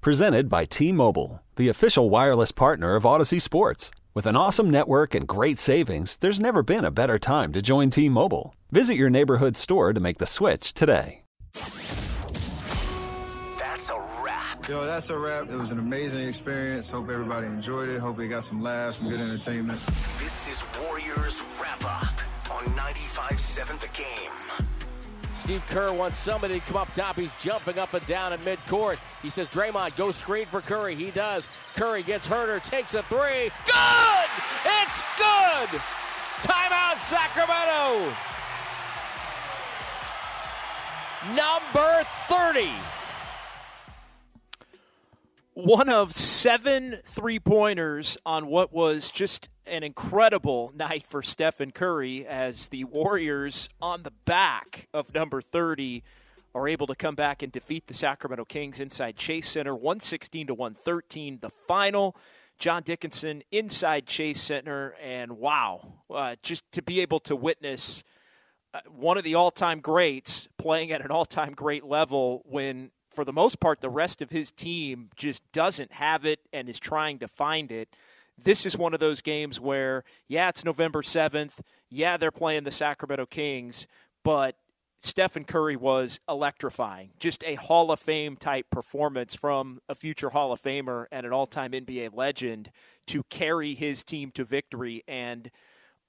Presented by T Mobile, the official wireless partner of Audacy Sports. With an awesome network and great savings, there's never been a better time to join T Mobile. Visit your neighborhood store to make the switch today. That's a wrap. Yo, that's a wrap. It was an amazing experience. Hope everybody enjoyed it. Hope they got some laughs, some good entertainment. This is Warriors Wrap Up on 95.7 The Game. Steve Kerr wants somebody to come up top. He's jumping up and down in midcourt. He says, Draymond, go screen for Curry. He does. Curry gets Huerter, takes a three. Good! It's good! Timeout, Sacramento! Number 30. One of seven three pointers on what was just an incredible night for Stephen Curry as the Warriors on the back of number 30 are able to come back and defeat the Sacramento Kings inside Chase Center 116 to 113 the final John Dickinson inside Chase Center and wow uh, just to be able to witness uh, one of the all-time greats playing at an all-time great level when for the most part, the rest of his team just doesn't have it and is trying to find it. This is one of those games where, yeah, it's November 7th. Yeah, they're playing the Sacramento Kings, but Stephen Curry was electrifying. Just a Hall of Fame type performance from a future Hall of Famer and an all time NBA legend to carry his team to victory and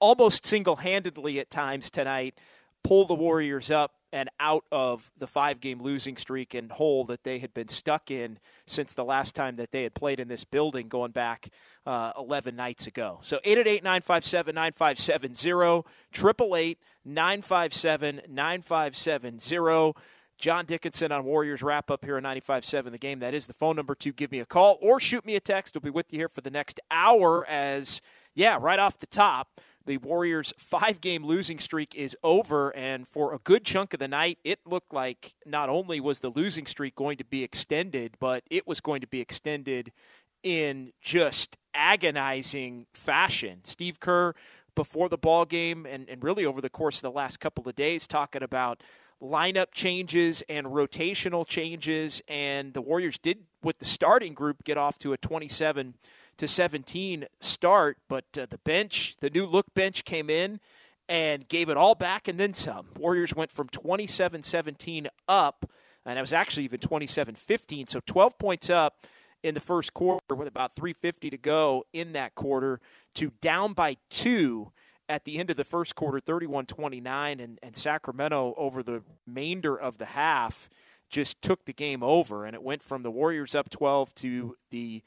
almost single handedly at times tonight pull the Warriors up and out of the five game losing streak and hole that they had been stuck in since the last time that they had played in this building going back uh, 11 nights ago. So 888 957 9570, 888 957 9570. John Dickinson on Warriors wrap up here on 95.7 The Game. That is the phone number to give me a call or shoot me a text. We'll be with you here for the next hour as, yeah, right off the top, the Warriors' five game losing streak is over, and for a good chunk of the night, it looked like not only was the losing streak going to be extended, but it was going to be extended in just agonizing fashion. Steve Kerr, before the ball game, and, and really over the course of the last couple of days, talking about lineup changes and rotational changes, and the Warriors did, with the starting group, get off to a 27- to 17 start, but uh, the bench, the new look bench came in and gave it all back and then some. Warriors went from 27 17 up, and it was actually even 27 15, so 12 points up in the first quarter with about 350 to go in that quarter to down by two at the end of the first quarter 31-29 and, and sacramento over the remainder of the half just took the game over and it went from the warriors up 12 to the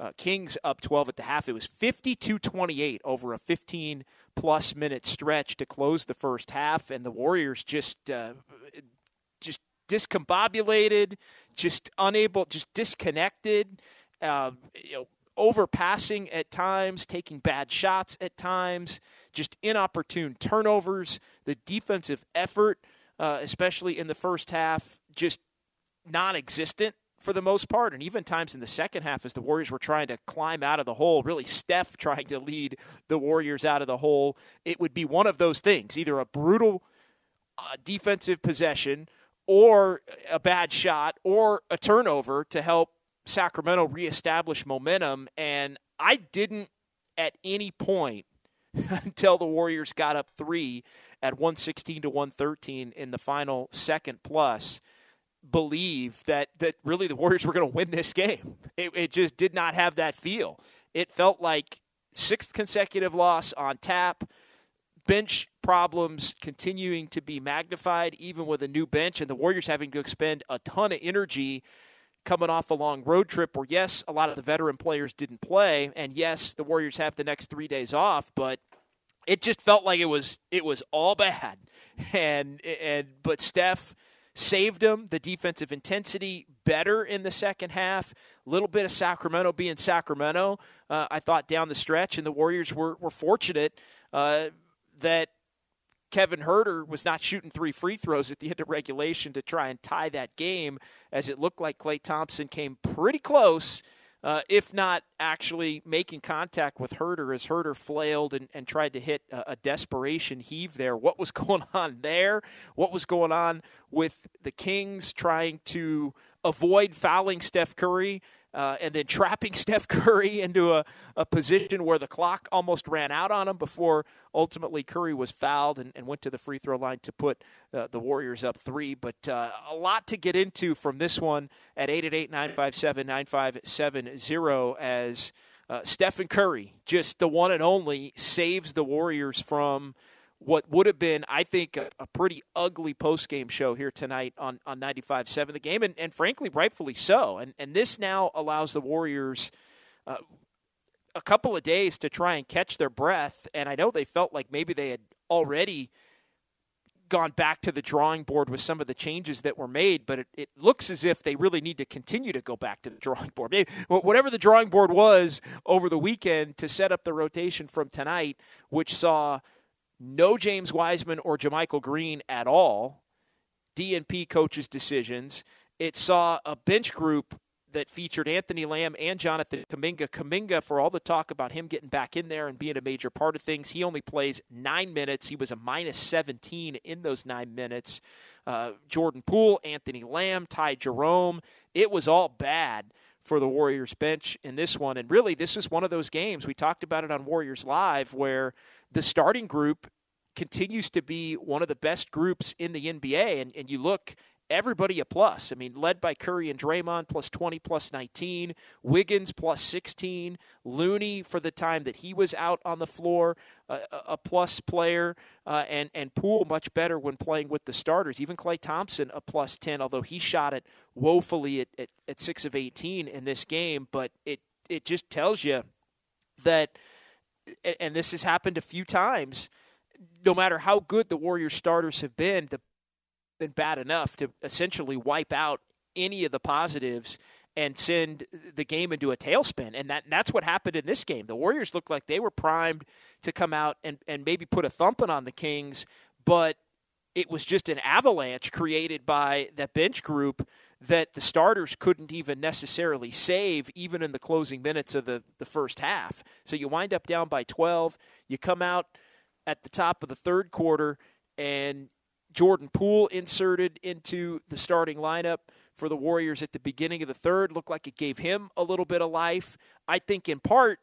uh, Kings up 12 at the half. It was 52 28 over a 15 plus minute stretch to close the first half, and the Warriors just uh, just discombobulated, just unable, just disconnected. Uh, you know, overpassing at times, taking bad shots at times, just inopportune turnovers. The defensive effort, uh, especially in the first half, just non-existent for the most part, and even times in the second half as the Warriors were trying to climb out of the hole, really Steph trying to lead the Warriors out of the hole, it would be one of those things either a brutal uh, defensive possession or a bad shot or a turnover to help Sacramento reestablish momentum. And I didn't at any point until the Warriors got up three at 116 to 113 in the final second plus believe that that really the Warriors were going to win this game. It, it just did not have that feel. It felt like sixth consecutive loss on tap. Bench problems continuing to be magnified, even with a new bench, and the Warriors having to expend a ton of energy coming off a long road trip where, yes, a lot of the veteran players didn't play, and yes, the Warriors have the next three days off, but it just felt like it was it was all bad. And and but Steph saved them. The defensive intensity better in the second half. A little bit of Sacramento being Sacramento, uh, I thought, down the stretch. And the Warriors were, were fortunate uh, that Kevin Huerter was not shooting three free throws at the end of regulation to try and tie that game, as it looked like Klay Thompson came pretty close uh, if not actually making contact with Huerter as Huerter flailed and, and tried to hit a, a, desperation heave there. What was going on there? What was going on with the Kings trying to avoid fouling Steph Curry? Uh, and then trapping Steph Curry into a, a position where the clock almost ran out on him before ultimately Curry was fouled and, and went to the free throw line to put uh, the Warriors up three. But uh, a lot to get into from this one at 888 957 9570 as uh, Stephen Curry, just the one and only, saves the Warriors from what would have been, I think, a, a pretty ugly post game show here tonight on, on 95-7 the game, and, and frankly, rightfully so. And, and this now allows the Warriors uh, a couple of days to try and catch their breath. And I know they felt like maybe they had already gone back to the drawing board with some of the changes that were made, but it, it, looks as if they really need to continue to go back to the drawing board. Maybe, whatever the drawing board was over the weekend to set up the rotation from tonight, which saw no James Wiseman or JaMychal Green at all. DNP coaches' decisions. It saw a bench group that featured Anthony Lamb and Jonathan Kuminga. Kuminga, for all the talk about him getting back in there and being a major part of things, he only plays nine minutes. He was a minus 17 in those nine minutes. Uh, Jordan Poole, Anthony Lamb, Ty Jerome. It was all bad for the Warriors bench in this one. And really, this is one of those games. We talked about it on Warriors Live where the starting group continues to be one of the best groups in the NBA. And, and you look, everybody a plus. I mean, led by Curry and Draymond, plus 20, plus 19. Wiggins, plus 16. Looney, for the time that he was out on the floor, a plus player. Uh, and, and Poole, much better when playing with the starters. Even Klay Thompson, a plus 10, although he shot it woefully at, at, at 6 of 18 in this game. But it, it just tells you that, and this has happened a few times – no matter how good the Warriors starters have been, the, been bad enough to essentially wipe out any of the positives and send the game into a tailspin. And that that's what happened in this game. The Warriors looked like they were primed to come out and, and maybe put a thumping on the Kings, but it was just an avalanche created by that bench group that the starters couldn't even necessarily save, even in the closing minutes of the, the first half. So you wind up down by 12. You come out – at the top of the third quarter, and Jordan Poole inserted into the starting lineup for the Warriors at the beginning of the third. Looked like it gave him a little bit of life. I think in part,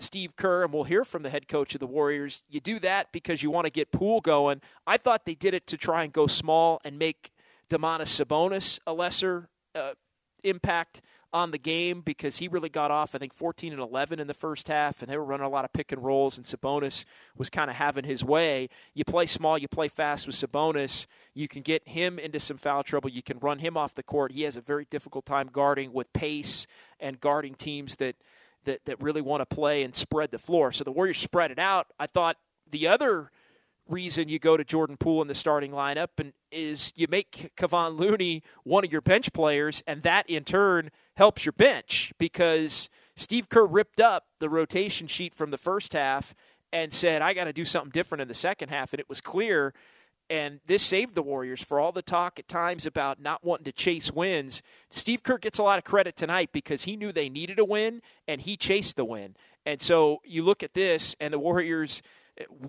Steve Kerr, and we'll hear from the head coach of the Warriors, you do that because you want to get Poole going. I thought they did it to try and go small and make Domantas Sabonis a lesser uh, impact on the game because he really got off, I think, 14 and 11 in the first half, and they were running a lot of pick and rolls, and Sabonis was kind of having his way. You play small, you play fast with Sabonis, you can get him into some foul trouble, you can run him off the court. He has a very difficult time guarding with pace and guarding teams that. That, that really want to play and spread the floor. So the Warriors spread it out. I thought the other reason you go to Jordan Poole in the starting lineup and is you make Kevon Looney one of your bench players, and that in turn helps your bench because Steve Kerr ripped up the rotation sheet from the first half and said, I got to do something different in the second half. And it was clear. And this saved the Warriors for all the talk at times about not wanting to chase wins. Steve Kerr gets a lot of credit tonight because he knew they needed a win and he chased the win. And so you look at this, and the Warriors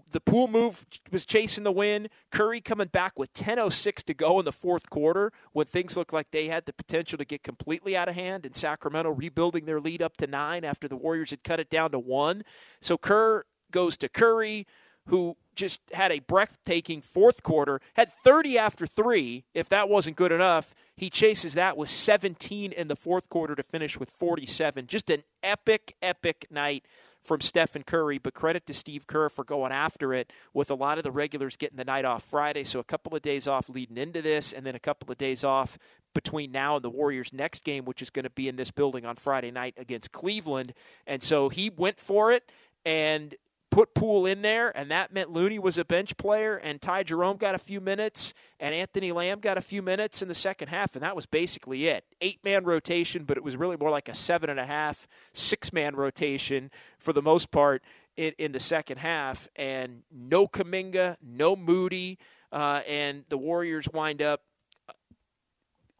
the Poole move was chasing the win. Curry coming back with 10:06 to go in the fourth quarter when things looked like they had the potential to get completely out of hand, and Sacramento rebuilding their lead up to nine after the Warriors had cut it down to one. So Kerr goes to Curry, who just had a breathtaking fourth quarter, had 30 after three. If that wasn't good enough, he chases that with 17 in the fourth quarter to finish with 47. Just an epic, epic night from Stephen Curry, but credit to Steve Kerr for going after it with a lot of the regulars getting the night off Friday. So a couple of days off leading into this, and then a couple of days off between now and the Warriors' next game, which is going to be in this building on Friday night against Cleveland. And so he went for it, and put Poole in there, and that meant Looney was a bench player, and Ty Jerome got a few minutes, and Anthony Lamb got a few minutes in the second half, and that was basically it. Eight man rotation, but it was really more like a seven and a half, six man rotation for the most part in, in the second half, and no Kuminga, no Moody, uh, and the Warriors wind up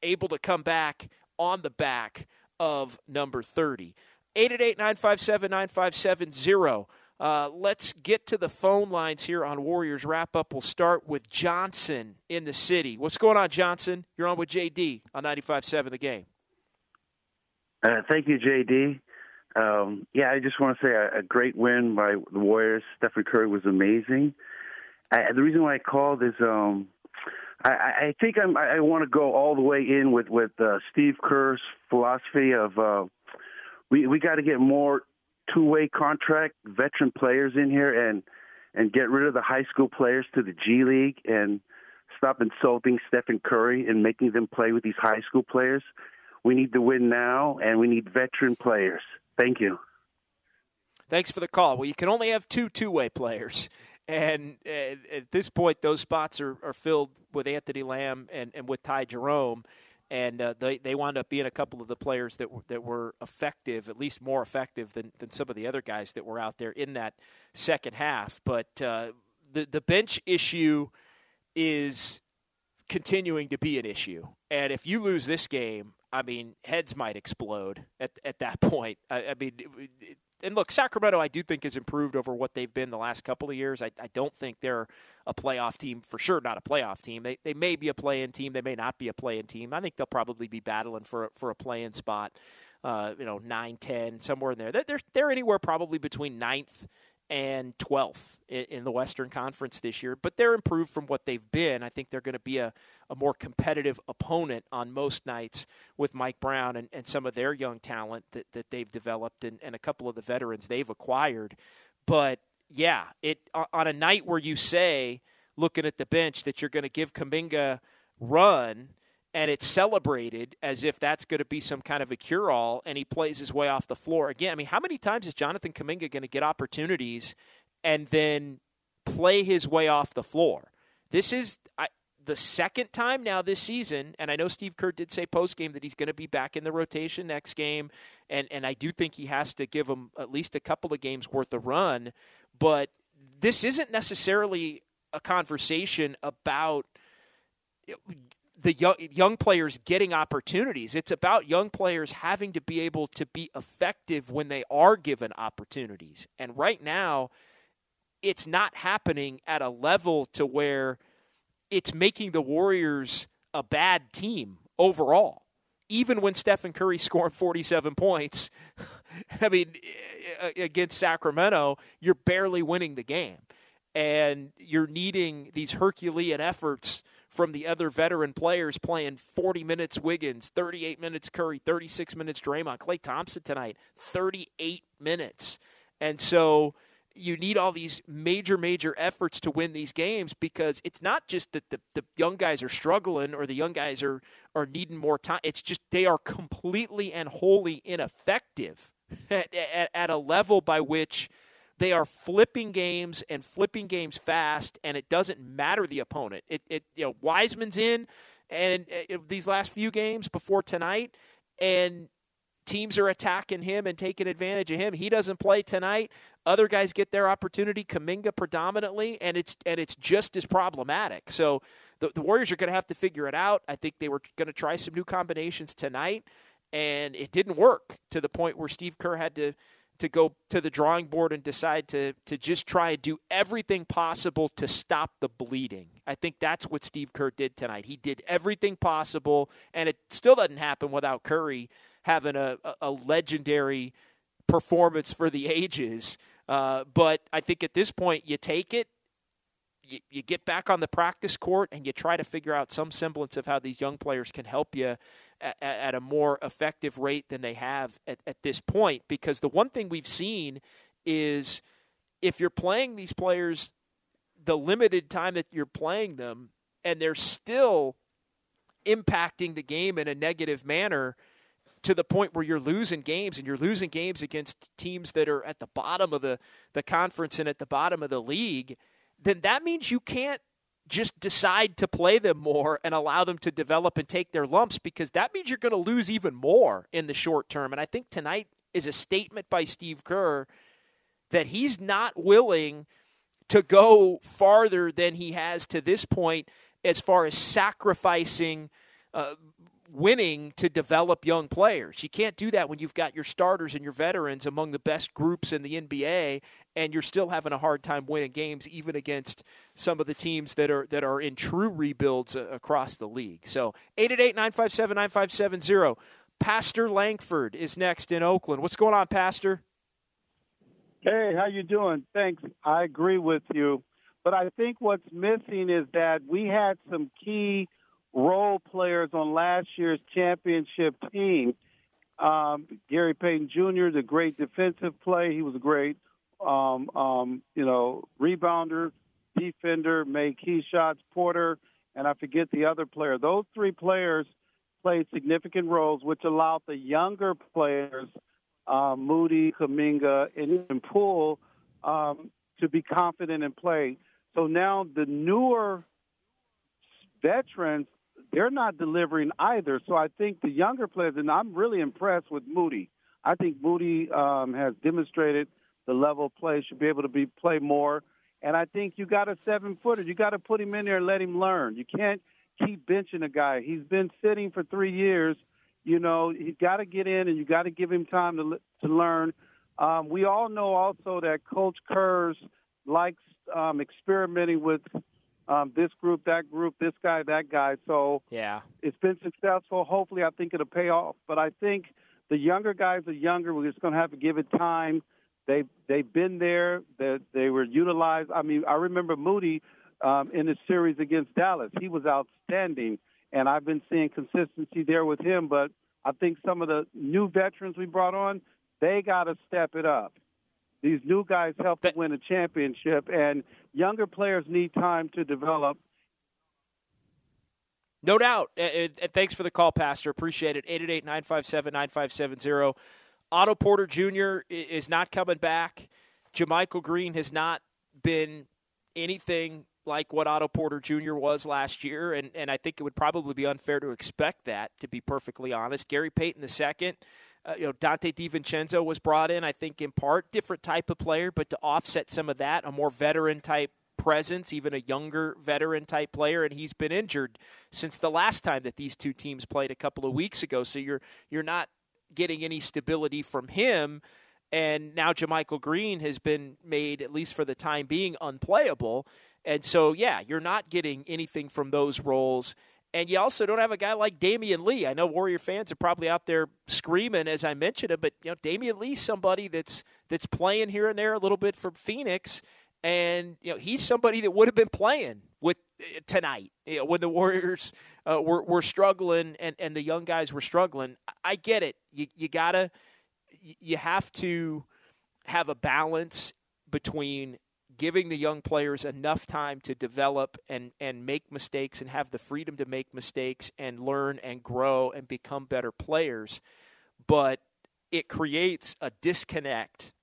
able to come back on the back of number 30. 888 957 9570. Uh, let's get to the phone lines here on Warriors Wrap Up. We'll start with Johnson in the city. What's going on, Johnson? You're on with JD on 95.7 The Game. Uh, thank you, JD. Um, yeah, I just want to say a, a, great win by the Warriors. Stephen Curry was amazing. I, the reason why I called is um, I, I, think I'm, I want to go all the way in with with uh, Steve Kerr's philosophy of uh, we we got to get more two way contract veteran players in here and and get rid of the high school players to the G League and stop insulting Stephen Curry and making them play with these high school players. We need to win now, and we need veteran players. Thank you. Thanks for the call. Well, you can only have two two way players. And at this point, those spots are, are filled with Anthony Lamb and, and with Ty Jerome and uh, they they wound up being a couple of the players that were, that were effective, at least more effective than, than some of the other guys that were out there in that second half. But uh, the the bench issue is continuing to be an issue, and if you lose this game, I mean, heads might explode at at that point. I, I mean. It, and look, Sacramento, I do think has improved over what they've been the last couple of years. I, I don't think they're a playoff team for sure, not a playoff team. They they may be a play-in team, they may not be a play-in team. I think they'll probably be battling for for a play-in spot. Uh, you know, 9, 10, somewhere in there. They're they're anywhere probably between ninth and 12th in, the Western Conference this year, but they're improved from what they've been. I think they're going to be a, a more competitive opponent on most nights with Mike Brown and, and some of their young talent that, that they've developed and, and a couple of the veterans they've acquired. But yeah, it on a night where you say, looking at the bench, that you're going to give Kuminga run – and it's celebrated as if that's going to be some kind of a cure all, and he plays his way off the floor. Again, I mean, how many times is Jonathan Kuminga going to get opportunities and then play his way off the floor? This is I, the second time now this season, and I know Steve Kerr did say post game that he's going to be back in the rotation next game, and, and I do think he has to give him at least a couple of games worth of run, but this isn't necessarily a conversation about the young, young players getting opportunities. It's about young players having to be able to be effective when they are given opportunities. And right now, it's not happening at a level to where it's making the Warriors a bad team overall. Even when Stephen Curry scored 47 points, I mean, against Sacramento, you're barely winning the game. And you're needing these Herculean efforts from the other veteran players playing 40 minutes Wiggins, 38 minutes Curry, 36 minutes Draymond. Klay Thompson tonight, 38 minutes. And so you need all these major, major efforts to win these games because it's not just that the, the young guys are struggling or the young guys are, are needing more time. It's just they are completely and wholly ineffective at, at, at a level by which – they are flipping games and flipping games fast, and it doesn't matter the opponent. It, it you know Wiseman's in, and uh, these last few games before tonight, and teams are attacking him and taking advantage of him. He doesn't play tonight. Other guys get their opportunity. Kuminga predominantly, and it's and it's just as problematic. So the, the Warriors are going to have to figure it out. I think they were going to try some new combinations tonight, and it didn't work to the point where Steve Kerr had to to go to the drawing board and decide to to just try and do everything possible to stop the bleeding. I think that's what Steve Kerr did tonight. He did everything possible, and it still doesn't happen without Curry having a, a legendary performance for the ages. Uh, but I think at this point, you take it, you, you get back on the practice court, and you try to figure out some semblance of how these young players can help you at, at a more effective rate than they have at, at this point. Because the one thing we've seen is if you're playing these players the limited time that you're playing them and they're still impacting the game in a negative manner, to the point where you're losing games and you're losing games against teams that are at the bottom of the, the conference and at the bottom of the league, then that means you can't just decide to play them more and allow them to develop and take their lumps because that means you're going to lose even more in the short term. And I think tonight is a statement by Steve Kerr that he's not willing to go farther than he has to this point as far as sacrificing uh, winning to develop young players. You can't do that when you've got your starters and your veterans among the best groups in the NBA and you're still having a hard time winning games even against some of the teams that are that are in true rebuilds uh, across the league. So 888-957-9570. Pastor Langford is next in Oakland. What's going on, Pastor? Hey, how you doing? Thanks. I agree with you. But I think what's missing is that we had some key role players on last year's championship team. Um, Gary Payton Jr., the great defensive play, he was great, um, um, you know, rebounder, defender, made key shots. Porter, and I forget the other player. Those three players played significant roles, which allowed the younger players, uh, Moody, Kuminga, and even Poole, um, to be confident in play. So now the newer veterans they're not delivering either. So I think the younger players, and I'm really impressed with Moody. I think Moody um, has demonstrated the level of play, should be able to be play more. And I think you got a seven footer. You got to put him in there and let him learn. You can't keep benching a guy. He's been sitting for three years. You know, you got to get in and you got to give him time to to learn. Um, we all know also that Coach Kerrs likes um, experimenting with um, this group, that group, this guy, that guy. So yeah, it's been successful. Hopefully, I think it'll pay off. But I think the younger guys are younger. We're just going to have to give it time. They they've been there. They they were utilized. I mean, I remember Moody um, in the series against Dallas. He was outstanding, and I've been seeing consistency there with him. But I think some of the new veterans we brought on, they got to step it up. These new guys help to win a championship, and younger players need time to develop. No doubt. And thanks for the call, Pastor. Appreciate it. 888 957 9570. Otto Porter Jr. is not coming back. JaMychal Green has not been anything like what Otto Porter Jr. was last year, and, and I think it would probably be unfair to expect that, to be perfectly honest. Gary Payton II uh, you know, Donte DiVincenzo was brought in, I think, in part different type of player, but to offset some of that, a more veteran type presence, even a younger veteran type player, and he's been injured since the last time that these two teams played a couple of weeks ago. So you're you're not getting any stability from him. And now JaMychal Green has been made, at least for the time being, unplayable. And so, yeah, you're not getting anything from those roles. And you also don't have a guy like Damion Lee. I know Warrior fans are probably out there screaming as I mentioned it, but you know Damion Lee's somebody that's that's playing here and there a little bit for Phoenix, and you know he's somebody that would have been playing with uh, tonight you know, when the Warriors uh, were were struggling and and the young guys were struggling. I get it. You you gotta you have to have a balance between giving the young players enough time to develop and, and make mistakes and have the freedom to make mistakes and learn and grow and become better players. But it creates a disconnect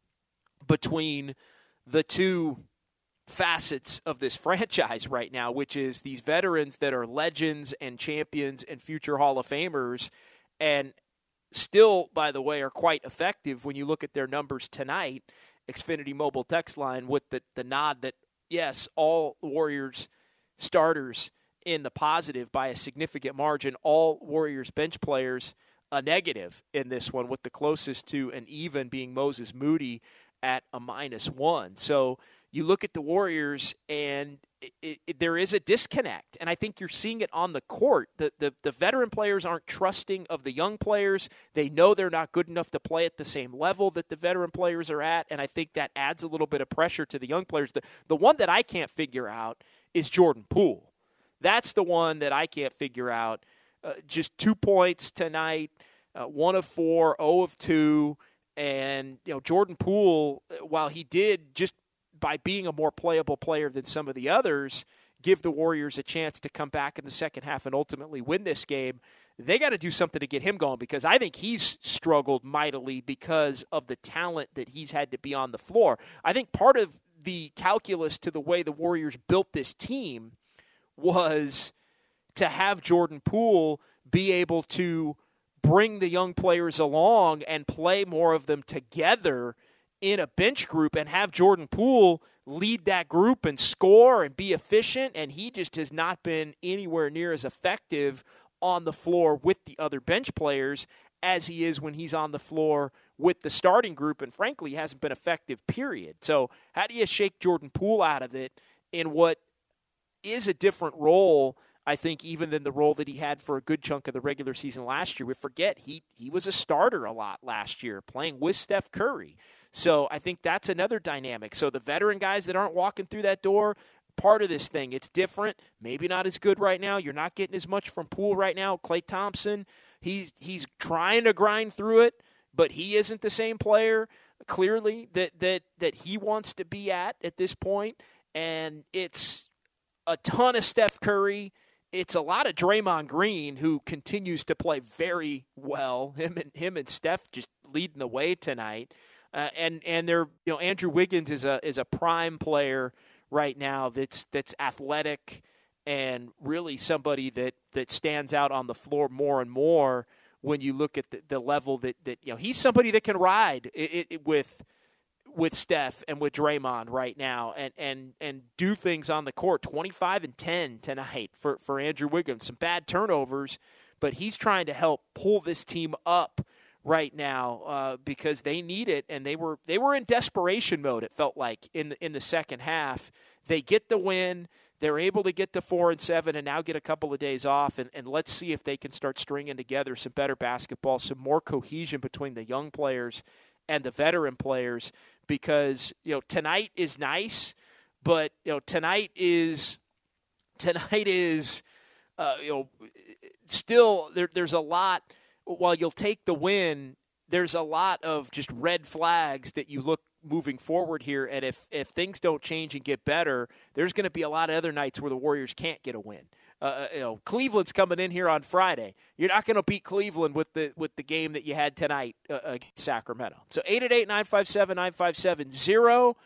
between the two facets of this franchise right now, which is these veterans that are legends and champions and future Hall of Famers, and still, by the way, are quite effective when you look at their numbers tonight. Xfinity mobile text line with the, the nod that, yes, all Warriors starters in the positive by a significant margin, all Warriors bench players a negative in this one, with the closest to an even being Moses Moody at a minus one. So you look at the Warriors, and it, it, there is a disconnect, and I think you're seeing it on the court. The, the the veteran players aren't trusting of the young players. They know they're not good enough to play at the same level that the veteran players are at, and I think that adds a little bit of pressure to the young players. The the one that I can't figure out is Jordan Poole. That's the one that I can't figure out. Uh, just two points tonight, uh, one of four, zero oh of two, and you know Jordan Poole, uh, while he did just by being a more playable player than some of the others, give the Warriors a chance to come back in the second half and ultimately win this game. they got to do something to get him going because I think he's struggled mightily because of the talent that he's had to be on the floor. I think part of the calculus to the way the Warriors built this team was to have Jordan Poole be able to bring the young players along and play more of them together in a bench group and have Jordan Poole lead that group and score and be efficient. And he just has not been anywhere near as effective on the floor with the other bench players as he is when he's on the floor with the starting group. And frankly, hasn't been effective, period. So, how do you shake Jordan Poole out of it in what is a different role? I think even than the role that he had for a good chunk of the regular season last year. We forget he he was a starter a lot last year, playing with Steph Curry. So I think that's another dynamic. So the veteran guys that aren't walking through that door, part of this thing. It's different. Maybe not as good right now. You're not getting as much from Poole right now. Klay Thompson, he's he's trying to grind through it, but he isn't the same player clearly that that that he wants to be at at this point. And it's a ton of Steph Curry it's a lot of Draymond Green who continues to play very well. Him and him and Steph just leading the way tonight. Uh, and and they're you know Andrew Wiggins is a is a prime player right now that's that's athletic and really somebody that that stands out on the floor more and more when you look at the, the level that that you know he's somebody that can ride it, it, with with Steph and with Draymond right now and, and, and do things on the court. 25 and 10 tonight for, for Andrew Wiggins. Some bad turnovers, but he's trying to help pull this team up right now uh, because they need it and they were they were in desperation mode it felt like in the, in the second half they get the win they're able to get to four and seven and now get a couple of days off and, and let's see if they can start stringing together some better basketball some more cohesion between the young players and the veteran players because you know tonight is nice, but you know tonight is tonight is uh, you know still there, there's a lot. While you'll take the win, there's a lot of just red flags that you look moving forward here. And if if things don't change and get better, there's going to be a lot of other nights where the Warriors can't get a win. Uh, uh, you know, Cleveland's coming in here on Friday. You're not going to beat Cleveland with the with the game that you had tonight uh, against Sacramento. So 888-957-9570,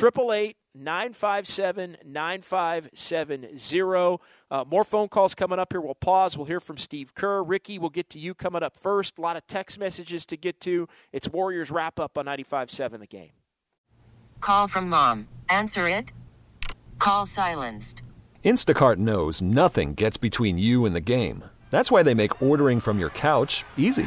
888-957-9570. Uh, more phone calls coming up here. We'll pause. We'll hear from Steve Kerr. Ricky, we'll get to you coming up first. A lot of text messages to get to. It's Warriors wrap up on 95.7 The Game. Call from mom. Answer it. Call silenced. Instacart knows nothing gets between you and the game. That's why they make ordering from your couch easy.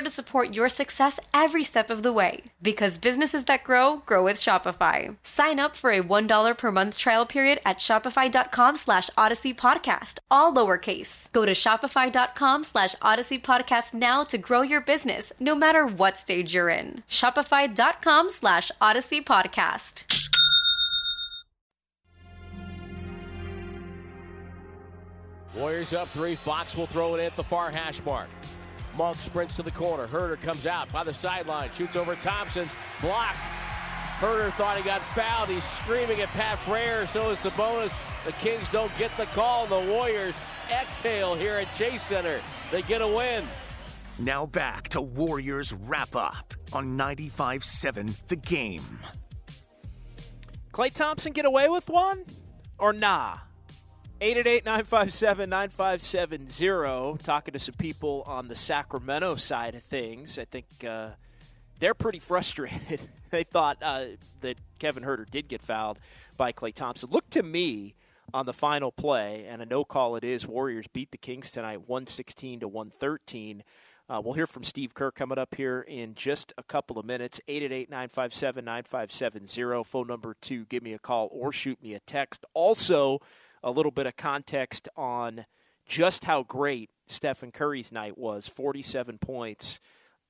to support your success every step of the way. Because businesses that grow, grow with Shopify. Sign up for a $1 per month trial period at shopify.com slash audacy podcast, all lowercase. Go to shopify.com slash audacy podcast now to grow your business, no matter what stage you're in. Shopify.com slash audacy podcast. Warriors up three. Fox will throw it at the far hash mark. Monk sprints to the corner. Huerter comes out by the sideline, shoots over Thompson, blocked. Huerter thought he got fouled. He's screaming at Pat Fraher. So is Sabonis. The Kings don't get the call. The Warriors exhale here at Chase Center. They get a win. Now back to Warriors wrap up on 95 7, The Game. Klay Thompson get away with one or nah? 888-957-9570. Talking to some people on the Sacramento side of things. I think uh, they're pretty frustrated. they thought uh, that Kevin Huerter did get fouled by Klay Thompson. Look to me on the final play, and a no call it is. Warriors beat the Kings tonight, 116 to 113. Uh, we'll hear from Steve Kerr coming up here in just a couple of minutes. 888 957 9570. Phone number to give me a call or shoot me a text. Also, a little bit of context on just how great Stephen Curry's night was 47 points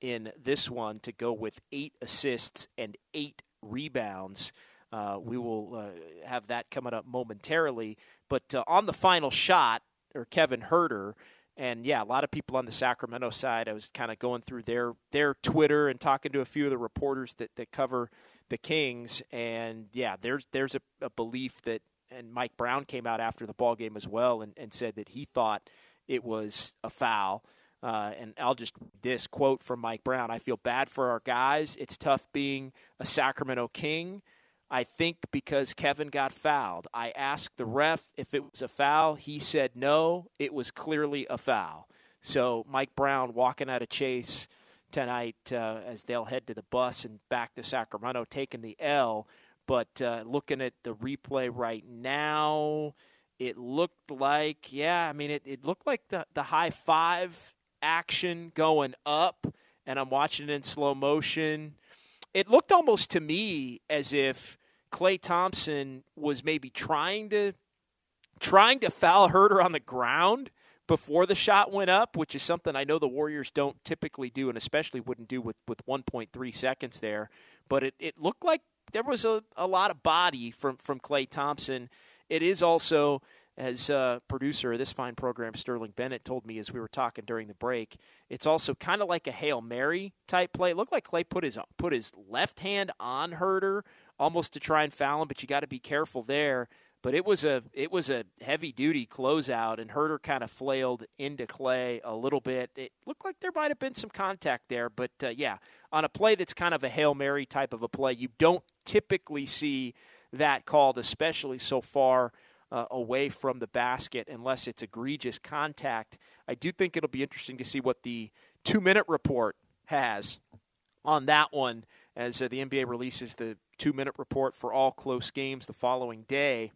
in this one to go with eight assists and eight rebounds. Uh, we will uh, have that coming up momentarily. But uh, on the final shot, or Kevin Huerter, and yeah, a lot of people on the Sacramento side. I was kind of going through their their Twitter and talking to a few of the reporters that, that cover the Kings, and yeah, there's there's a, a belief that and Mike Brown came out after the ball game as well and, and said that he thought it was a foul. Uh, and I'll just this quote from Mike Brown: "I feel bad for our guys. It's tough being a Sacramento King. I think because Kevin got fouled. I asked the ref if it was a foul. He said no. It was clearly a foul. So Mike Brown walking out of Chase tonight uh, as they'll head to the bus and back to Sacramento, taking the L." But uh, looking at the replay right now, it looked like, yeah, I mean, it, it looked like the, the high five action going up, and I'm watching it in slow motion. It looked almost to me as if Klay Thompson was maybe trying to trying to foul Huerter on the ground before the shot went up, which is something I know the Warriors don't typically do, and especially wouldn't do with, with 1.3 seconds there. But it, it looked like there was a, a lot of body from, from Klay Thompson. It is also, as uh, producer of this fine program, Sterling Bennett, told me as we were talking during the break, it's also kind of like a Hail Mary type play. It looked like Klay put his, put his left hand on Huerter almost to try and foul him, but you got to be careful there. But it was a it was a heavy duty closeout, and Huerter kind of flailed into Klay a little bit. It looked like there might have been some contact there, but uh, yeah, on a play that's kind of a hail mary type of a play, you don't typically see that called, especially so far uh, away from the basket, unless it's egregious contact. I do think it'll be interesting to see what the two minute report has on that one as uh, the NBA releases the two minute report for all close games the following day.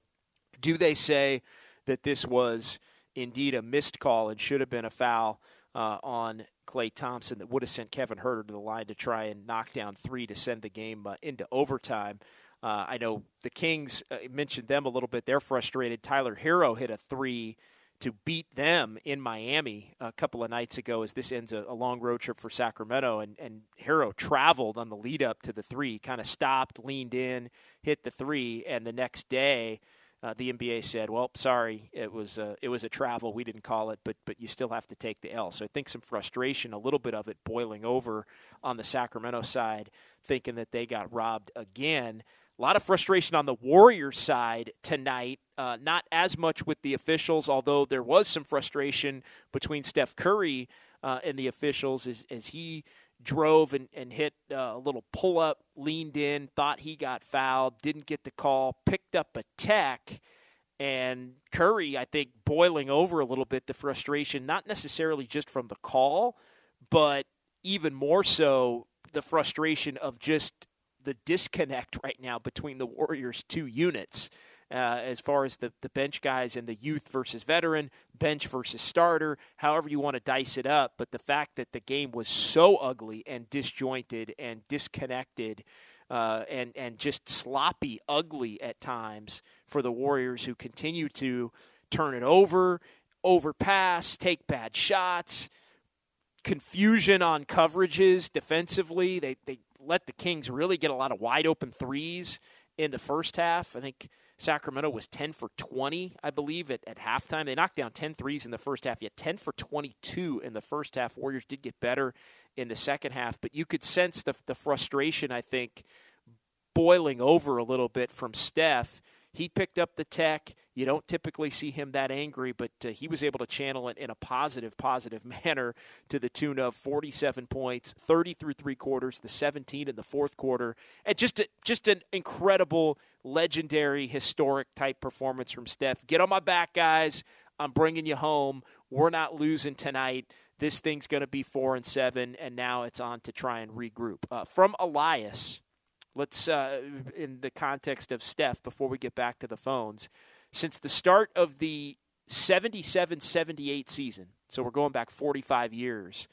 Do they say that this was indeed a missed call and should have been a foul uh, on Klay Thompson that would have sent Kevin Huerter to the line to try and knock down three to send the game uh, into overtime? Uh, I know the Kings uh, mentioned them a little bit. They're frustrated. Tyler Herro hit a three to beat them in Miami a couple of nights ago as this ends a, a long road trip for Sacramento. And, and Herro traveled on the lead up to the three, kind of stopped, leaned in, hit the three, and the next day uh, the NBA said, "Well, sorry, it was a, it was a travel. We didn't call it, but but you still have to take the L." So I think some frustration, a little bit of it boiling over on the Sacramento side, thinking that they got robbed again. A lot of frustration on the Warriors side tonight. Uh, not as much with the officials, although there was some frustration between Steph Curry uh, and the officials as, as he drove and, and hit uh, a little pull up, leaned in, thought he got fouled, didn't get the call, picked up a tech. And Curry, I think, boiling over a little bit the frustration, not necessarily just from the call, but even more so the frustration of just the disconnect right now between the Warriors' two units. Uh, as far as the, the bench guys and the youth versus veteran, bench versus starter, however you want to dice it up. But the fact that the game was so ugly and disjointed and disconnected uh, and, and just sloppy, ugly at times for the Warriors who continue to turn it over, overpass, take bad shots, confusion on coverages defensively. They, they let the Kings really get a lot of wide open threes in the first half. I think Sacramento was 10 for 20, I believe, at, at halftime. They knocked down 10 threes in the first half, yet 10 for 22 in the first half. Warriors did get better in the second half, but you could sense the, the frustration, I think, boiling over a little bit from Steph he picked up the tech. You don't typically see him that angry, but uh, he was able to channel it in a positive, positive manner to the tune of 47 points, 30 through three quarters, the 17 in the fourth quarter, and just a, just an incredible, legendary, historic type performance from Steph. Get on my back, guys. I'm bringing you home. We're not losing tonight. This thing's going to be four and seven, and now it's on to try and regroup. Uh, from Elias. Let's, uh, in the context of Steph, before we get back to the phones, since the start of the 77 78 season, so we're going back 45 years,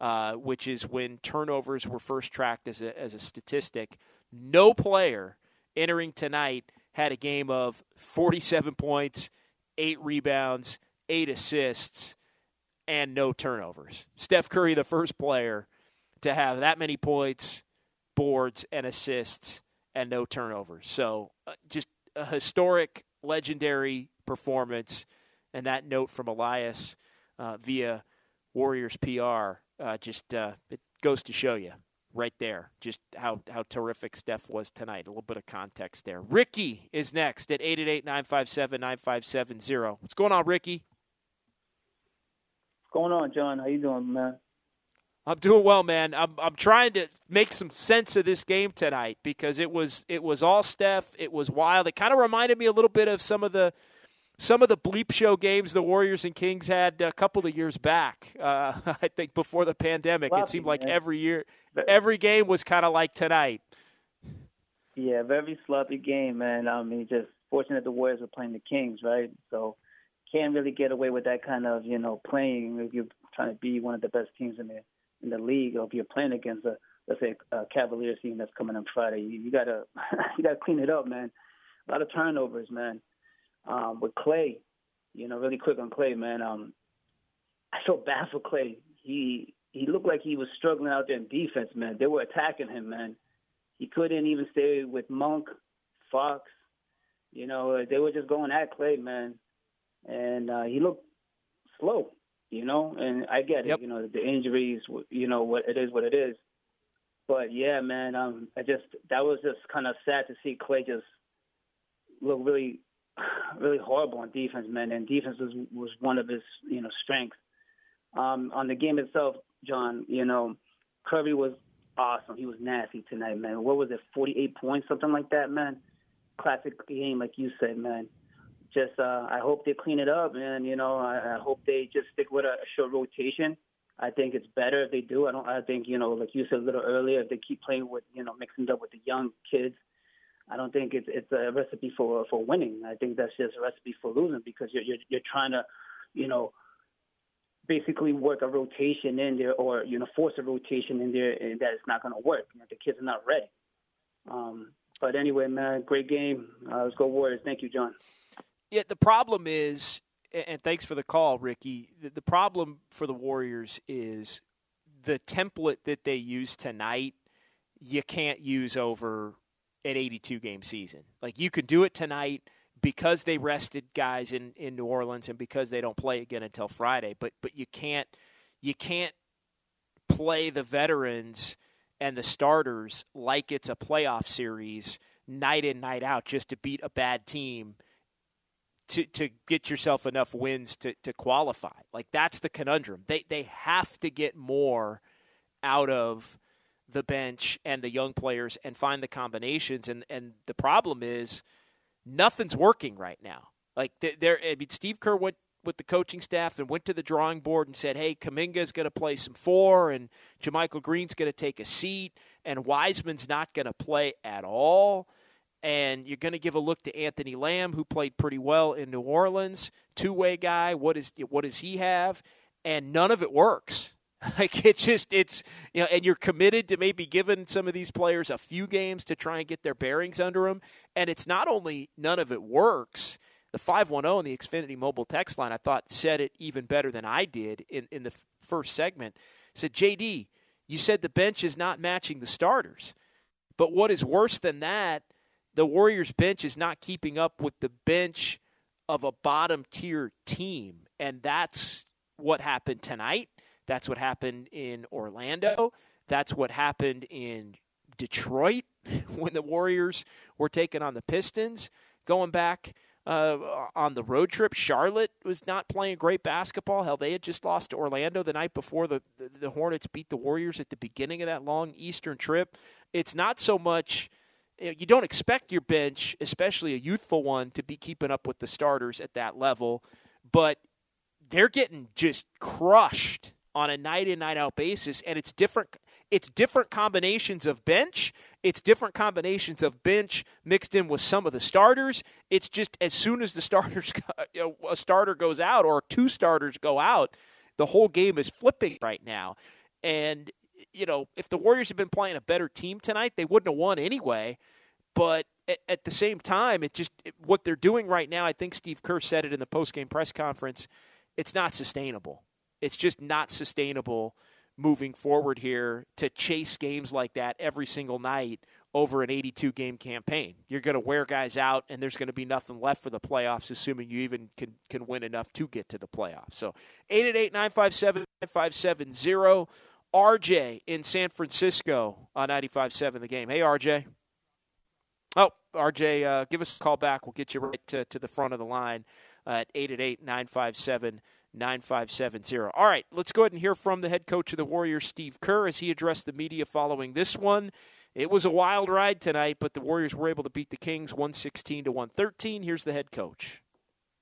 uh, which is when turnovers were first tracked as a, as a statistic, no player entering tonight had a game of 47 points, eight rebounds, eight assists, and no turnovers. Steph Curry, the first player to have that many points, boards and assists and no turnovers. So uh, just a historic, legendary performance. And that note from Elias uh, via Warriors PR uh, just uh, it goes to show you right there just how, how terrific Steph was tonight. A little bit of context there. Ricky is next at 888 957 9570. What's going on, Ricky? What's going on, John? How you doing, man? I'm doing well, man. I'm I'm trying to make some sense of this game tonight because it was it was all Steph. It was wild. It kind of reminded me a little bit of some of the some of the bleep show games the Warriors and Kings had a couple of years back. Uh, I think before the pandemic, it seemed like man. every year, every game was kind of like tonight. Yeah, very sloppy game, man. I mean, just fortunate the Warriors were playing the Kings, right? So can't really get away with that kind of you know playing if you're trying to be one of the best teams in the in the league, or if you're playing against a let's say a Cavaliers team that's coming on Friday, you, you gotta you gotta clean it up, man. A lot of turnovers, man. Um, with Klay, you know, really quick on Klay, man. Um, I felt bad for Klay. He he looked like he was struggling out there in defense, man. They were attacking him, man. He couldn't even stay with Monk, Fox. You know, they were just going at Klay, man. And uh, he looked slow you know. And I get yep. it, you know, the injuries, you know, what it is, what it is. But yeah, man, um, I just that was just kind of sad to see Klay just look really, really horrible on defense, man. And defense was was one of his, you know, strengths. Um, on the game itself, John, you know, Curry was awesome. He was nasty tonight, man. What was it, 48 points, something like that, man? Classic game, like you said, man just uh, I hope they clean it up, and you know I, I hope they just stick with a, short rotation. I think it's better if they do. I don't. I think you know, like you said a little earlier, if they keep playing with you know mixing it up with the young kids, I don't think it's it's a recipe for for winning. I think that's just a recipe for losing because you're you're, you're trying to, you know, basically work a rotation in there or you know force a rotation in there and that it's not going to work. You know, the kids are not ready. Um, but anyway, man, great game. Uh, let's go Warriors. Thank you, John. Yeah, the problem is, and thanks for the call, Ricky. The problem for the Warriors is the template that they use tonight. You can't use over an 82 game season. Like you could do it tonight because they rested guys in, in New Orleans and because they don't play again until Friday. But but you can't you can't play the veterans and the starters like it's a playoff series night in night out just to beat a bad team to, to get yourself enough wins to, to qualify. Like that's the conundrum. They they have to get more out of the bench and the young players and find the combinations. And and the problem is nothing's working right now. Like there, I mean, Steve Kerr went with the coaching staff and went to the drawing board and said, "Hey, Kuminga's going to play some four, and JaMychal Green's going to take a seat, and Wiseman's not going to play at all." And you're going to give a look to Anthony Lamb, who played pretty well in New Orleans, two-way guy. What is what does he have? And none of it works. Like it's just it's you know, and you're committed to maybe giving some of these players a few games to try and get their bearings under them. And it's not only none of it works the 510 and the Xfinity mobile text line, I thought said it even better than I did in, in the first segment. said, JD, you said the bench is not matching the starters. But what is worse than that, the Warriors bench is not keeping up with the bench of a bottom tier team. And that's what happened tonight. That's what happened in Orlando. That's what happened in Detroit when the Warriors were taking on the Pistons. Going back uh, on the road trip. Charlotte was not playing great basketball. Hell, they had just lost to Orlando the night before the, the, the Hornets beat the Warriors at the beginning of that long Eastern trip. It's not so much you don't expect your bench, especially a youthful one, to be keeping up with the starters at that level, but they're getting just crushed on a night in night out basis and it's different it's different combinations of bench it's different combinations of bench mixed in with some of the starters. It's just as soon as the starters a starter goes out or two starters go out the whole game is flipping right now. And you know if the warriors had been playing a better team tonight they wouldn't have won anyway but at, the same time it just what they're doing right now i think steve kerr said it in the post-game press conference it's not sustainable it's just not sustainable moving forward here to chase games like that every single night over an 82 game campaign. You're going to wear guys out, and there's going to be nothing left for the playoffs, assuming you even can, can win enough to get to the playoffs. So 888 957 9570. RJ in San Francisco on 95.7 the game. Hey, RJ. Oh, RJ, uh, give us a call back. We'll get you right to, to the front of the line at 888 957 9570. All right, let's go ahead and hear from the head coach of the Warriors, Steve Kerr, as he addressed the media following this one. It was a wild ride tonight, but the Warriors were able to beat the Kings 116 to 113. Here's the head coach.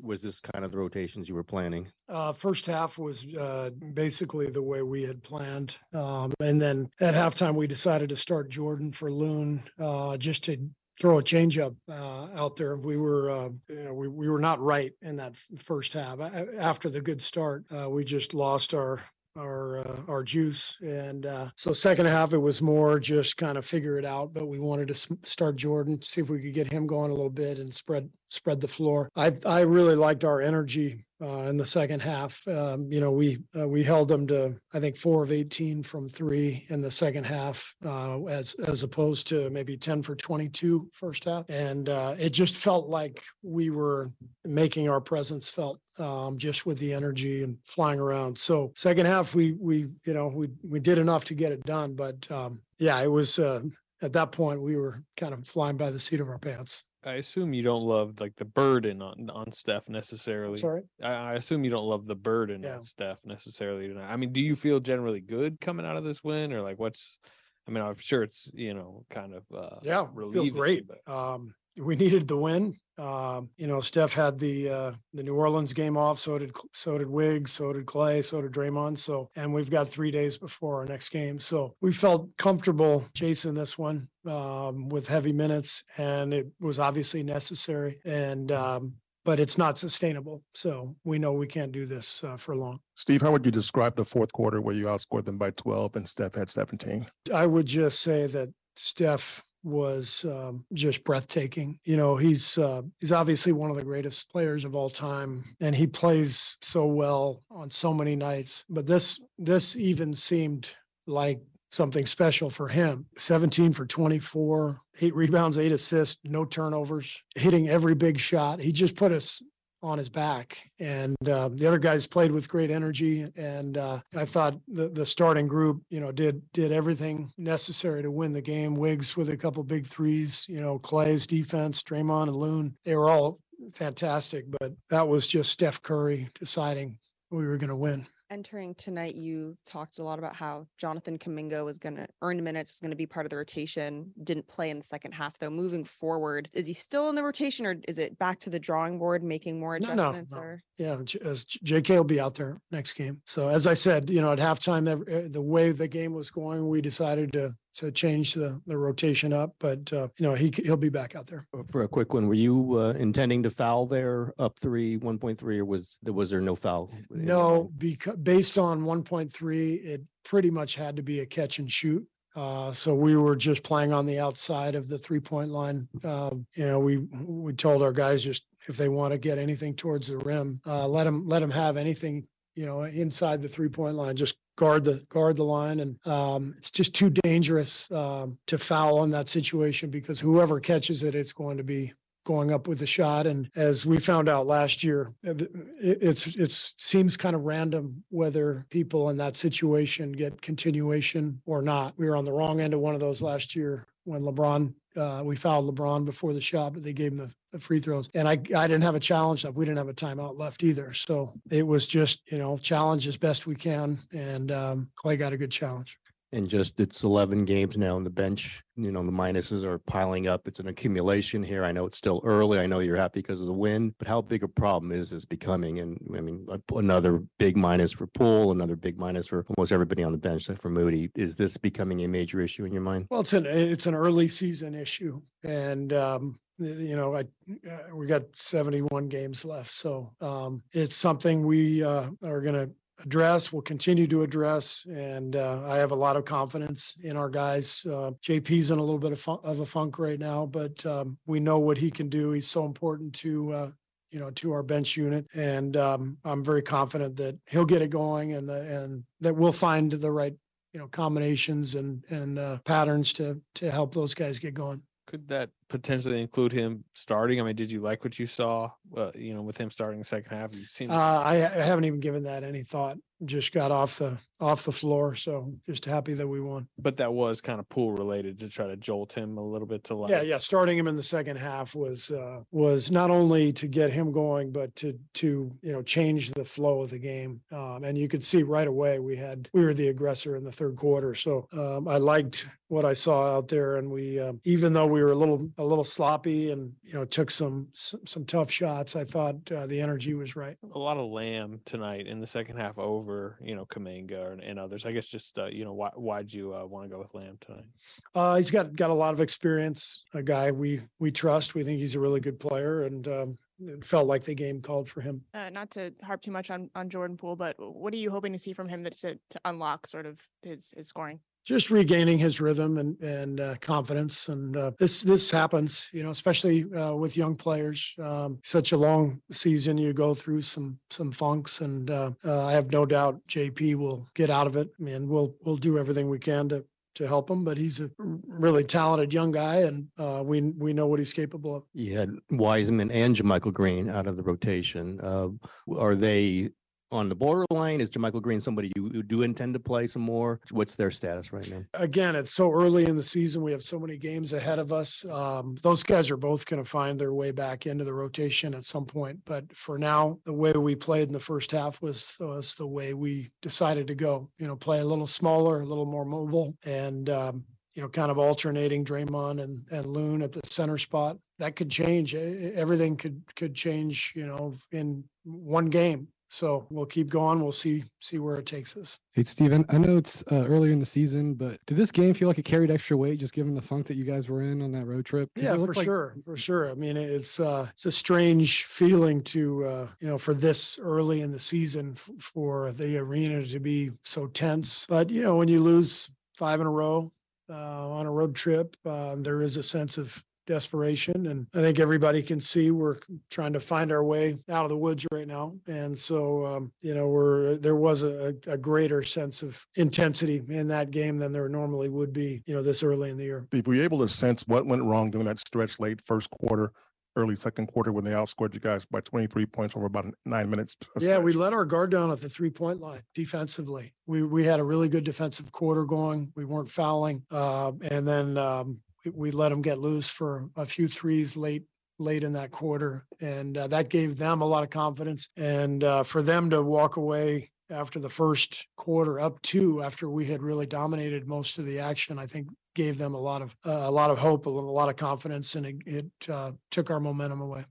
Was this kind of the rotations you were planning? Uh, first half was uh, basically the way we had planned. Um, and then at halftime, we decided to start Jordan for Loon uh, just to throw a changeup uh, out there. We were uh, you know, we we were not right in that first half. After the good start, uh, we just lost our our uh, our juice, and uh, so second half it was more just kind of figure it out. But we wanted to start Jordan, see if we could get him going a little bit and spread spread the floor. I I really liked our energy uh, in the second half. Um, you know, we uh, we held them to I think four of eighteen from three in the second half, uh, as as opposed to maybe ten for 22 first half, and uh, it just felt like we were making our presence felt um, just with the energy and flying around. So second half, we we you know we we did enough to get it done, but um, yeah, it was. Uh, at that point, we were kind of flying by the seat of our pants. I assume you don't love like the burden on on Steph necessarily. Sorry, I, I assume you don't love the burden yeah. on Steph necessarily tonight. I mean, do you feel generally good coming out of this win, or like what's? I mean, I'm sure it's you know kind of uh, yeah, feel great. But... Um, we needed the win. Um, you know, Steph had the uh, the New Orleans game off. So did so did Wiggs. So did Klay. So did Draymond. So and we've got three days before our next game. So we felt comfortable chasing this one um, with heavy minutes, and it was obviously necessary. And um, but it's not sustainable. So we know we can't do this uh, for long. Steve, how would you describe the fourth quarter where you outscored them by 12 and Steph had 17? I would just say that Steph was um, just breathtaking. You know, he's uh, he's obviously one of the greatest players of all time, and he plays so well on so many nights. But this this even seemed like something special for him. 17 for 24, eight rebounds, eight assists, no turnovers, hitting every big shot. He just put us on his back. And uh, the other guys played with great energy. And uh, I thought the, the starting group, you know, did did everything necessary to win the game. Wiggs with a couple big threes, you know, Klay's defense, Draymond and Loon, they were all fantastic. But that was just Steph Curry deciding we were going to win. Entering tonight, you talked a lot about how Jonathan Kuminga was going to earn minutes, was going to be part of the rotation. Didn't play in the second half, though. Moving forward, is he still in the rotation, or is it back to the drawing board, making more adjustments? no, no. Or Yeah, J- as J- JK will be out there next game. So as I said, you know, at halftime, uh, the way the game was going, we decided to to change the the rotation up. But uh, you know, he, he'll be back out there. For a quick one, were you uh, intending to foul there up three, one point three, or was there was there no foul? No, because based on 1.3, it pretty much had to be a catch and shoot. Uh, so we were just playing on the outside of the three point line. Uh, you know, we we told our guys just if they want to get anything towards the rim, uh, let them let them have anything. You know, inside the three point line, just guard the guard the line, and um, it's just too dangerous um, to foul in that situation because whoever catches it, it's going to be going up with a shot. And as we found out last year, uh, it, it's it's seems kind of random whether people in that situation get continuation or not. We were on the wrong end of one of those last year when LeBron. Uh, we fouled LeBron before the shot, but they gave him the, the free throws. And I, I didn't have a challenge left. We didn't have a timeout left either. So it was just, you know, challenge as best we can. And um, Klay got a good challenge. And just it's eleven games now on the bench. You know the minuses are piling up. It's an accumulation here. I know it's still early. I know you're happy because of the win, but how big a problem is this becoming? And I mean, another big minus for Poole, another big minus for almost everybody on the bench, except for Moody. Is this becoming a major issue in your mind? Well, it's an it's an early season issue, and um, you know, I uh, we got seventy one games left, so um, it's something we uh, are going to address. We'll continue to address, and uh, I have a lot of confidence in our guys. Uh, JP's in a little bit of, fun- of a funk right now, but um, we know what he can do. He's so important to. Uh, you know, to our bench unit, and um, I'm very confident that he'll get it going, and the, and that we'll find the right you know combinations and and uh, patterns to to help those guys get going. Could that potentially include him starting? I mean, did you like what you saw? Uh, you know, with him starting the second half, you seem Uh, I, I haven't even given that any thought. Just got off the off the floor, so just happy that we won. but that was kind of Poole related to try to jolt him a little bit to like Yeah, yeah. Starting him in the second half was uh, was not only to get him going, but to to you know change the flow of the game. Um, and you could see right away we had we were the aggressor in the third quarter. So um, I liked what I saw out there, and we um, even though we were a little a little sloppy and you know took some some, some tough shots, I thought uh, the energy was right. a lot of lamb tonight in the second half over you know Kuminga and, and others. I guess just uh, you know why why'd you uh, want to go with lamb tonight? Uh, he's got got a lot of experience. A guy we we trust. We think he's a really good player, and um, it felt like the game called for him. Uh, not to harp too much on, on Jordan Poole, but what are you hoping to see from him that to, to unlock sort of his his scoring? Just regaining his rhythm and and uh, confidence, and uh, this this happens, you know, especially uh, with young players. Um, such a long season, you go through some some funks, and uh, uh, I have no doubt JP will get out of it. I mean, we'll we'll do everything we can to to help him, but he's a really talented young guy, and uh, we we know what he's capable of. You had Wiseman and JaMychal Green out of the rotation. Uh, are they on the borderline? Is JaMychal Green somebody you, you do intend to play some more? What's their status right now? again, it's so early in the season. We have so many games ahead of us. Um, those guys are both going to find their way back into the rotation at some point. But for now, the way we played in the first half was was the way we decided to go. You know, play a little smaller, a little more mobile, and um, you know, kind of alternating Draymond and and Loon at the center spot. That could change. Everything could could change. You know, in one game. So we'll keep going. We'll see see where it takes us. Hey, Steven, I know it's uh, earlier in the season, but did this game feel like it carried extra weight just given the funk that you guys were in on that road trip? Yeah, for like- sure, for sure. I mean, it's uh, it's a strange feeling to uh, you know for this early in the season f- for the arena to be so tense. But you know, when you lose five in a row uh, on a road trip, uh, there is a sense of desperation, and I think everybody can see we're trying to find our way out of the woods right now. And so, um, you know, we're there was a, a greater sense of intensity in that game than there normally would be, you know, this early in the year. Steve, were you able to sense what went wrong during that stretch late first quarter, early second quarter when they outscored you guys by 23 points over about nine minutes? Yeah, we let our guard down at the three point line defensively. We we had a really good defensive quarter going. We weren't fouling, uh, and then um, we, let them get loose for a few threes late late in that quarter, and uh, that gave them a lot of confidence. And uh, for them to walk away after the first quarter, up two after we had really dominated most of the action. I think gave them a lot of uh, a lot of hope, a lot of confidence, and it, it uh, took our momentum away.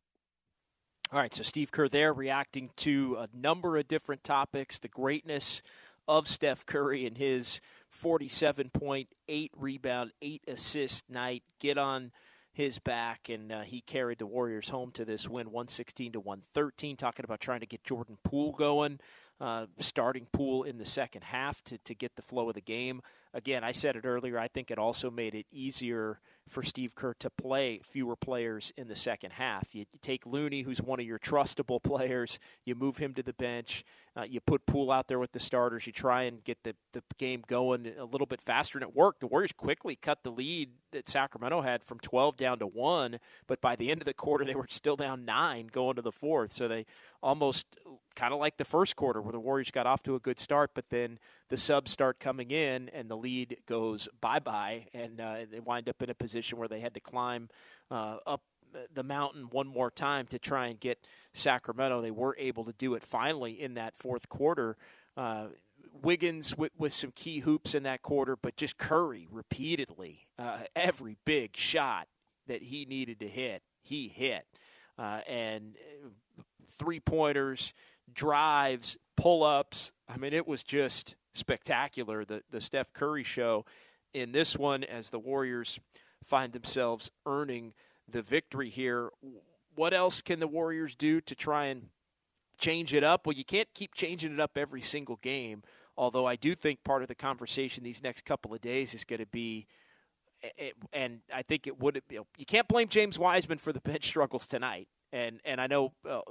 All right, so Steve Kerr there reacting to a number of different topics, the greatness of Steph Curry and his 47.8 rebound, 8 assist night. Get on his back, and uh, he carried the Warriors home to this win, 116 to 113. Talking about trying to get Jordan Poole going, uh, starting Poole in the second half to, to get the flow of the game. Again, I said it earlier. I think it also made it easier for Steve Kerr to play fewer players in the second half. You, you take Looney, who's one of your trustable players, you move him to the bench, uh, you put Poole out there with the starters, you try and get the, the game going a little bit faster, and it worked. The Warriors quickly cut the lead that Sacramento had from 12 down to 1, but by the end of the quarter, they were still down 9 going to the fourth. So they almost kind of like the first quarter where the Warriors got off to a good start, but then the subs start coming in and the lead goes bye bye, and uh, they wind up in a position where they had to climb uh, up the mountain one more time to try and get Sacramento. They were able to do it finally in that fourth quarter. Uh, Wiggins with, with some key hoops in that quarter, but just Curry repeatedly, uh, every big shot that he needed to hit, he hit. Uh, and uh, three pointers, drives, pull ups. I mean, it was just spectacular, the, the Steph Curry show in this one as the Warriors find themselves earning the victory here. What else can the Warriors do to try and change it up? Well, you can't keep changing it up every single game. Although I do think part of the conversation these next couple of days is going to be, and I think it would. You can't blame James Wiseman for the bench struggles tonight, and and I know uh,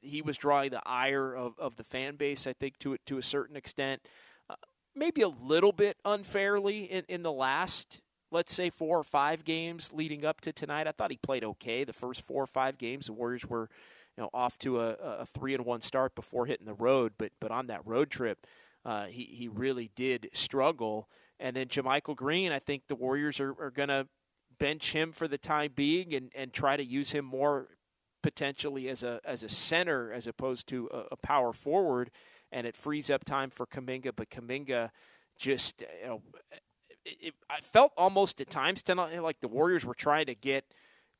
he was drawing the ire of, of the fan base. I think to to a certain extent, uh, maybe a little bit unfairly in, in the last let's say four or five games leading up to tonight. I thought he played okay the first four or five games. The Warriors were, you know, off to a, a three and one start before hitting the road, but but on that road trip, uh, he he really did struggle. And then JaMychal Green, I think the Warriors are, are going to bench him for the time being and, and try to use him more potentially as a as a center as opposed to a, a power forward, and it frees up time for Kuminga. But Kuminga just you know it, I felt almost at times tonight like the Warriors were trying to get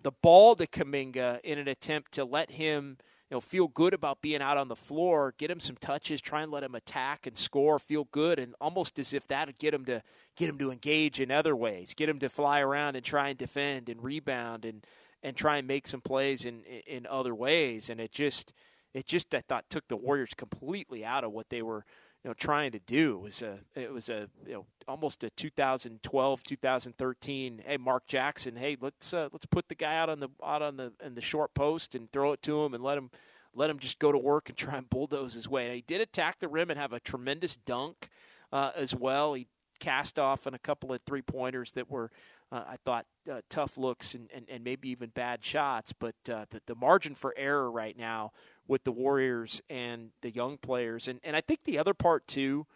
the ball to Kuminga in an attempt to let him you know feel good about being out on the floor, get him some touches, try and let him attack and score, feel good, and almost as if that'd get him to get him to engage in other ways, get him to fly around and try and defend and rebound and and try and make some plays in in other ways. And it just it just I thought took the Warriors completely out of what they were you know trying to do. It was a it was a you know almost a 2012 2013. Hey, Mark Jackson. Hey, let's uh, let's put the guy out on the out on the in the short post and throw it to him and let him let him just go to work and try and bulldoze his way. And he did attack the rim and have a tremendous dunk uh, as well. He cast off on a couple of three pointers that were, uh, I thought, uh, tough looks and, and, and, maybe even bad shots. But uh, the, the margin for error right now with the Warriors and the young players. And, and I think the other part, too,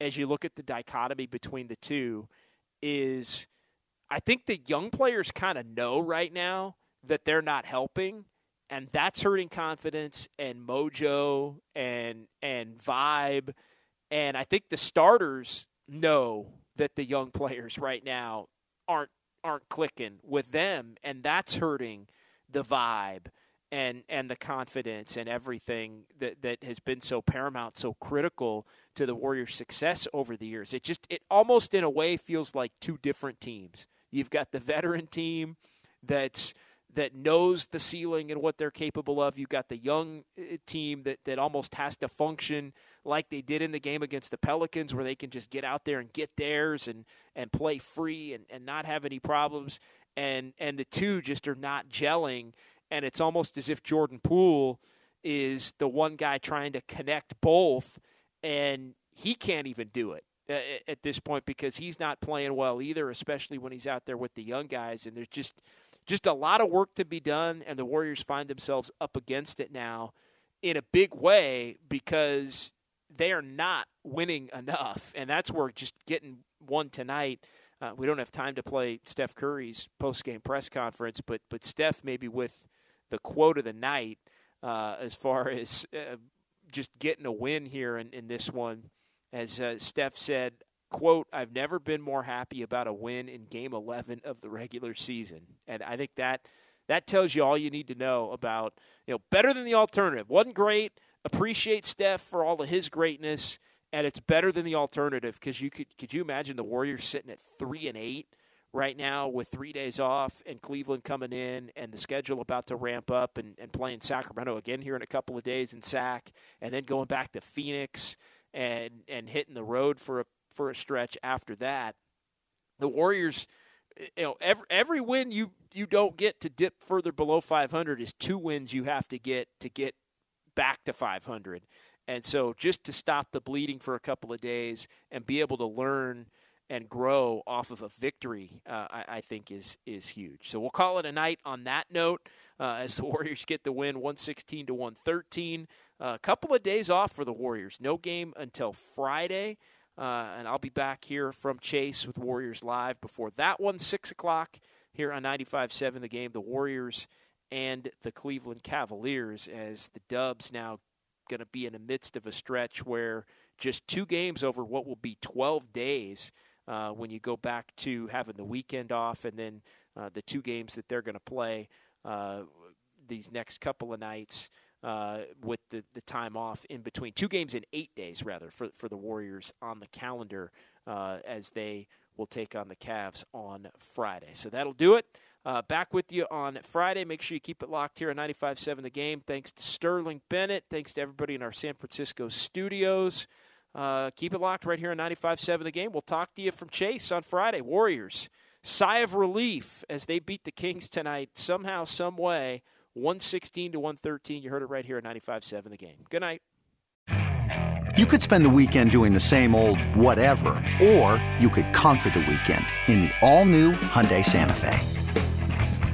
as you look at the dichotomy between the two, is I think the young players kind of know right now that they're not helping. And that's hurting confidence and mojo and and vibe. And I think the starters know that the young players right now aren't aren't clicking with them and that's hurting the vibe and and the confidence and everything that that has been so paramount, so critical to the Warriors' success over the years. It just it almost in a way feels like two different teams. You've got the veteran team that's that knows the ceiling and what they're capable of. You've got the young uh, team that, that almost has to function like they did in the game against the Pelicans, where they can just get out there and get theirs and, and play free and, and not have any problems. And and the two just are not gelling and it's almost as if Jordan Poole is the one guy trying to connect both, and he can't even do it uh, at this point because he's not playing well either, especially when he's out there with the young guys. And there's just just a lot of work to be done, and the Warriors find themselves up against it now in a big way because they are not winning enough, and that's where just getting one tonight. Uh, we don't have time to play Steph Curry's post game press conference, but but Steph maybe with the quote of the night uh, as far as uh, just getting a win here in, in this one. As uh, Steph said, quote, I've never been more happy about a win in game 11 of the regular season. And I think that that tells you all you need to know about, you know, better than the alternative. Wasn't great. Appreciate Steph for all of his greatness, and it's better than the alternative because you could could you imagine the Warriors sitting at three and eight right now with three days off and Cleveland coming in and the schedule about to ramp up and, and playing Sacramento again here in a couple of days in Sac and then going back to Phoenix and and hitting the road for a for a stretch after that. The Warriors, you know, every every win you you don't get to dip further below 500 is two wins you have to get to get back to 500. And so just to stop the bleeding for a couple of days and be able to learn and grow off of a victory, uh, I, I, think is is huge. So we'll call it a night on that note uh, as the Warriors get the win, 116 to 113. Uh, a couple of days off for the Warriors. No game until Friday. Uh, and I'll be back here from Chase with Warriors Live before that one, 6 o'clock here on 95.7 The Game. The Warriors and the Cleveland Cavaliers as the Dubs now going to be in the midst of a stretch where just two games over what will be 12 days uh, when you go back to having the weekend off and then uh, the two games that they're going to play uh, these next couple of nights uh, with the, the time off in between. Two games in eight days, rather, for, for the Warriors on the calendar uh, as they will take on the Cavs on Friday. So that'll do it. Uh, back with you on Friday. Make sure you keep it locked here on 95.7 The Game. Thanks to Sterling Bennett. Thanks to everybody in our San Francisco studios. Uh, keep it locked right here on 95.7 The Game. We'll talk to you from Chase on Friday. Warriors, sigh of relief as they beat the Kings tonight somehow, some way. 116 to 113. You heard it right here at 95.7 The Game. Good night. You could spend the weekend doing the same old whatever, or you could conquer the weekend in the all-new Hyundai Santa Fe.